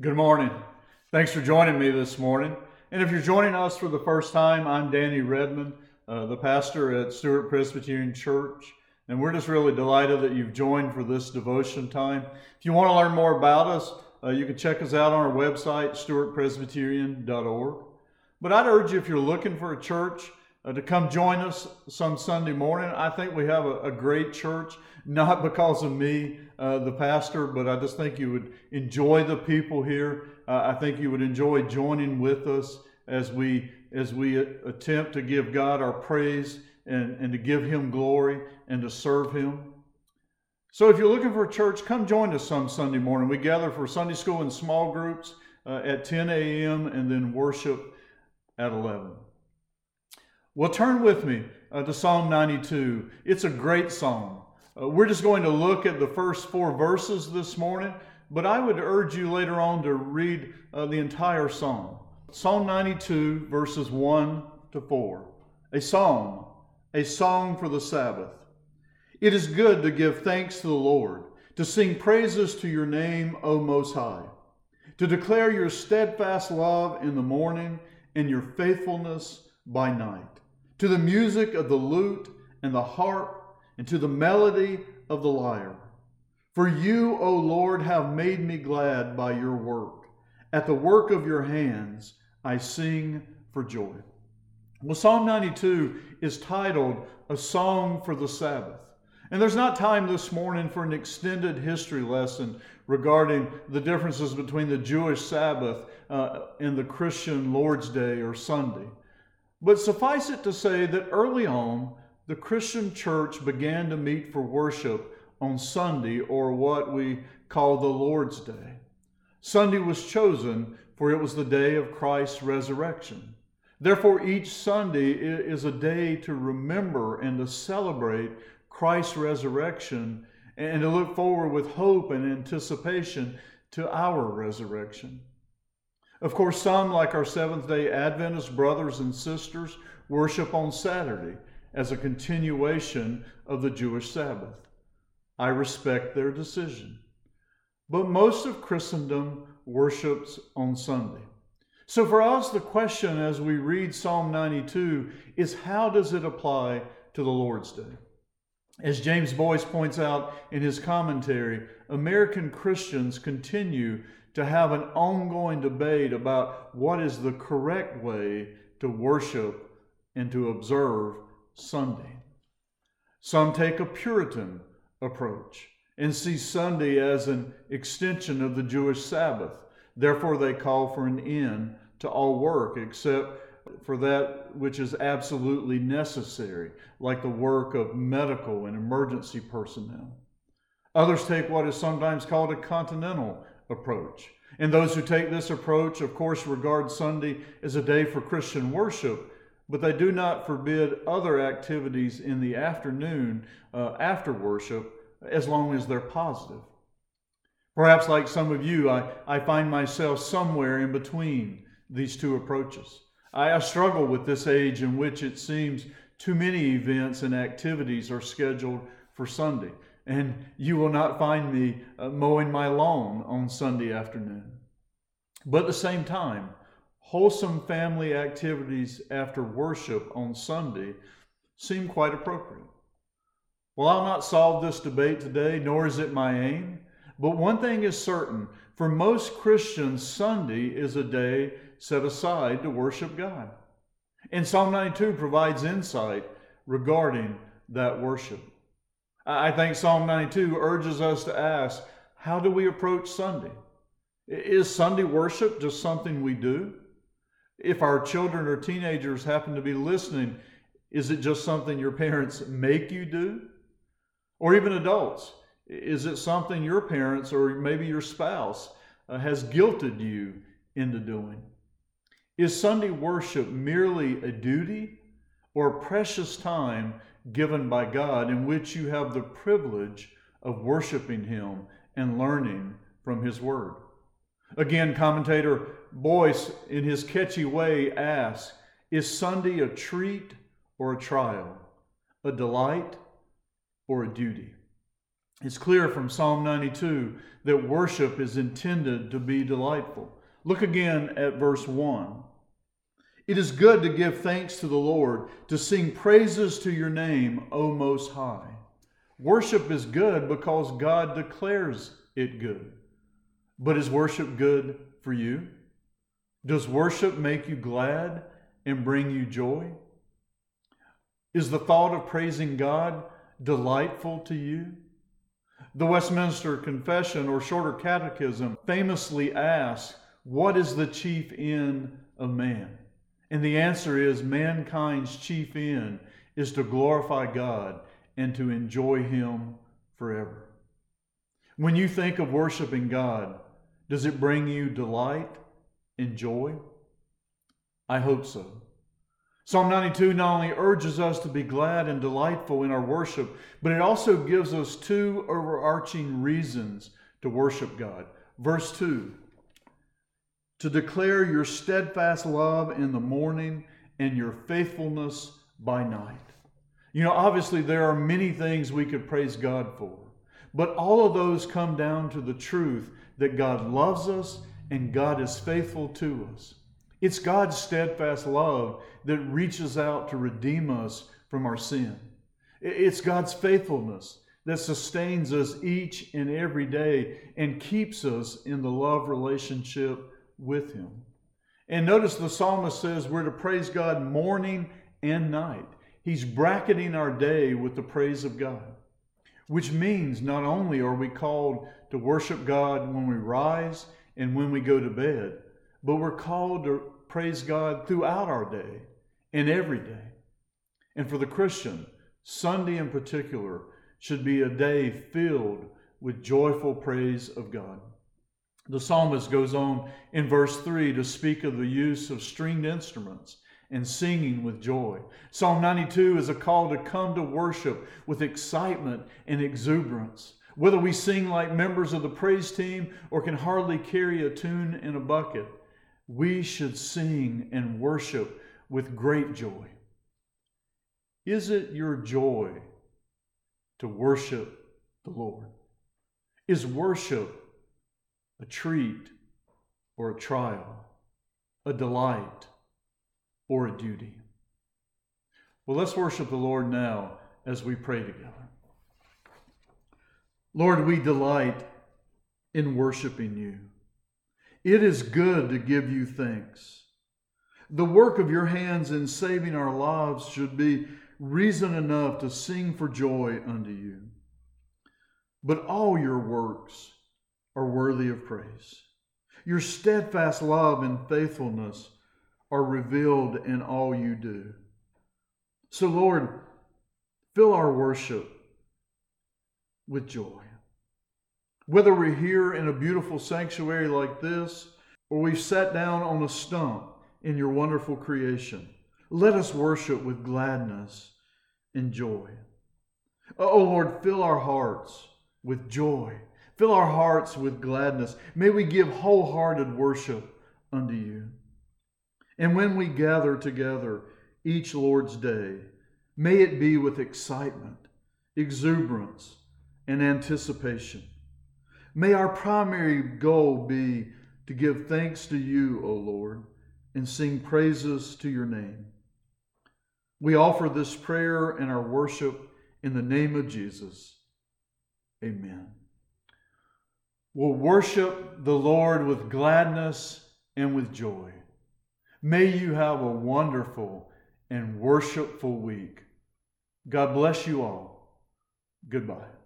Good morning. Thanks for joining me this morning. And if you're joining us for the first time, I'm Danny Redmond, uh, the pastor at Stewart Presbyterian Church. And we're just really delighted that you've joined for this devotion time. If you want to learn more about us, uh, you can check us out on our website, stewartpresbyterian.org. But I'd urge you, if you're looking for a church, uh, to come join us some Sunday morning. I think we have a, a great church, not because of me, uh, the pastor, but I just think you would enjoy the people here. Uh, I think you would enjoy joining with us as we as we attempt to give God our praise and, and to give Him glory and to serve Him. So, if you're looking for a church, come join us some Sunday morning. We gather for Sunday school in small groups uh, at 10 a.m. and then worship at 11. Well, turn with me uh, to Psalm 92. It's a great psalm. Uh, we're just going to look at the first four verses this morning, but I would urge you later on to read uh, the entire psalm. Psalm 92, verses 1 to 4. A psalm, a song for the Sabbath. It is good to give thanks to the Lord, to sing praises to your name, O Most High, to declare your steadfast love in the morning and your faithfulness by night to the music of the lute and the harp, and to the melody of the lyre. For you, O Lord, have made me glad by your work. At the work of your hands, I sing for joy. Well, Psalm 92 is titled A Song for the Sabbath. And there's not time this morning for an extended history lesson regarding the differences between the Jewish Sabbath uh, and the Christian Lord's Day or Sunday. But suffice it to say that early on, the Christian church began to meet for worship on Sunday, or what we call the Lord's Day. Sunday was chosen for it was the day of Christ's resurrection. Therefore, each Sunday is a day to remember and to celebrate Christ's resurrection and to look forward with hope and anticipation to our resurrection. Of course, some, like our Seventh day Adventist brothers and sisters, worship on Saturday as a continuation of the Jewish Sabbath. I respect their decision. But most of Christendom worships on Sunday. So for us, the question as we read Psalm 92 is how does it apply to the Lord's Day? As James Boice points out in his commentary, American Christians continue to have an ongoing debate about what is the correct way to worship and to observe Sunday. Some take a Puritan approach and see Sunday as an extension of the Jewish Sabbath. Therefore, they call for an end to all work except for that which is absolutely necessary, like the work of medical and emergency personnel. Others take what is sometimes called a continental approach. And those who take this approach, of course, regard Sunday as a day for Christian worship, but they do not forbid other activities in the afternoon uh, after worship as long as they're positive. Perhaps, like some of you, I, I find myself somewhere in between these two approaches. I, I struggle with this age in which it seems too many events and activities are scheduled for Sunday and you will not find me uh, mowing my lawn on Sunday afternoon. But at the same time, wholesome family activities after worship on Sunday seem quite appropriate. Well, I'll not solve this debate today, nor is it my aim. But one thing is certain for most Christians, Sunday is a day set aside to worship God. And Psalm 92 provides insight regarding that worship. I think Psalm 92 urges us to ask how do we approach Sunday? Is Sunday worship just something we do? If our children or teenagers happen to be listening, is it just something your parents make you do? Or even adults, is it something your parents or maybe your spouse uh, has guilted you into doing? Is Sunday worship merely a duty or precious time given by God in which you have the privilege of worshiping Him and learning from His Word. Again, commentator Boice, in his catchy way, asks Is Sunday a treat or a trial, a delight or a duty? It's clear from Psalm 92 that worship is intended to be delightful. Look again at verse 1. It is good to give thanks to the Lord, to sing praises to your name, O Most High. Worship is good because God declares it good. But is worship good for you? Does worship make you glad and bring you joy? Is the thought of praising God delightful to you? The Westminster Confession or Shorter Catechism famously asks, What is the chief end of man? And the answer is mankind's chief end is to glorify God and to enjoy Him forever. When you think of worshiping God, does it bring you delight and joy? I hope so. Psalm 92 not only urges us to be glad and delightful in our worship, but it also gives us two overarching reasons to worship God. Verse 2 To declare your steadfast love in the morning and your faithfulness by night. You know, obviously, there are many things we could praise God for, but all of those come down to the truth that God loves us and God is faithful to us. It's God's steadfast love that reaches out to redeem us from our sin. It's God's faithfulness that sustains us each and every day and keeps us in the love relationship with Him. And notice the psalmist says we're to praise God morning and night. He's bracketing our day with the praise of God, which means not only are we called to worship God when we rise and when we go to bed, but we're called to praise God throughout our day and every day. And for the Christian, Sunday in particular should be a day filled with joyful praise of God. The psalmist goes on in verse 3 to speak of the use of stringed instruments and singing with joy. Psalm 92 is a call to come to worship with excitement and exuberance. Whether we sing like members of the praise team or can hardly carry a tune in a bucket, we should sing and worship with great joy. Is it your joy to worship the Lord? Is worship a treat or a trial, a delight or a duty? Well, let's worship the Lord now as we pray together. Lord, we delight in worshiping you. It is good to give you thanks. The work of your hands in saving our lives should be reason enough to sing for joy unto you. But all your works are worthy of praise. Your steadfast love and faithfulness are revealed in all you do. So, Lord, fill our worship with joy. Whether we're here in a beautiful sanctuary like this, or we've sat down on a stump in your wonderful creation, let us worship with gladness and joy. Oh Lord, fill our hearts with joy. Fill our hearts with gladness. May we give wholehearted worship unto you. And when we gather together each Lord's day, may it be with excitement, exuberance, and anticipation. May our primary goal be to give thanks to you, O Lord, and sing praises to your name. We offer this prayer and our worship in the name of Jesus. Amen. We'll worship the Lord with gladness and with joy. May you have a wonderful and worshipful week. God bless you all. Goodbye.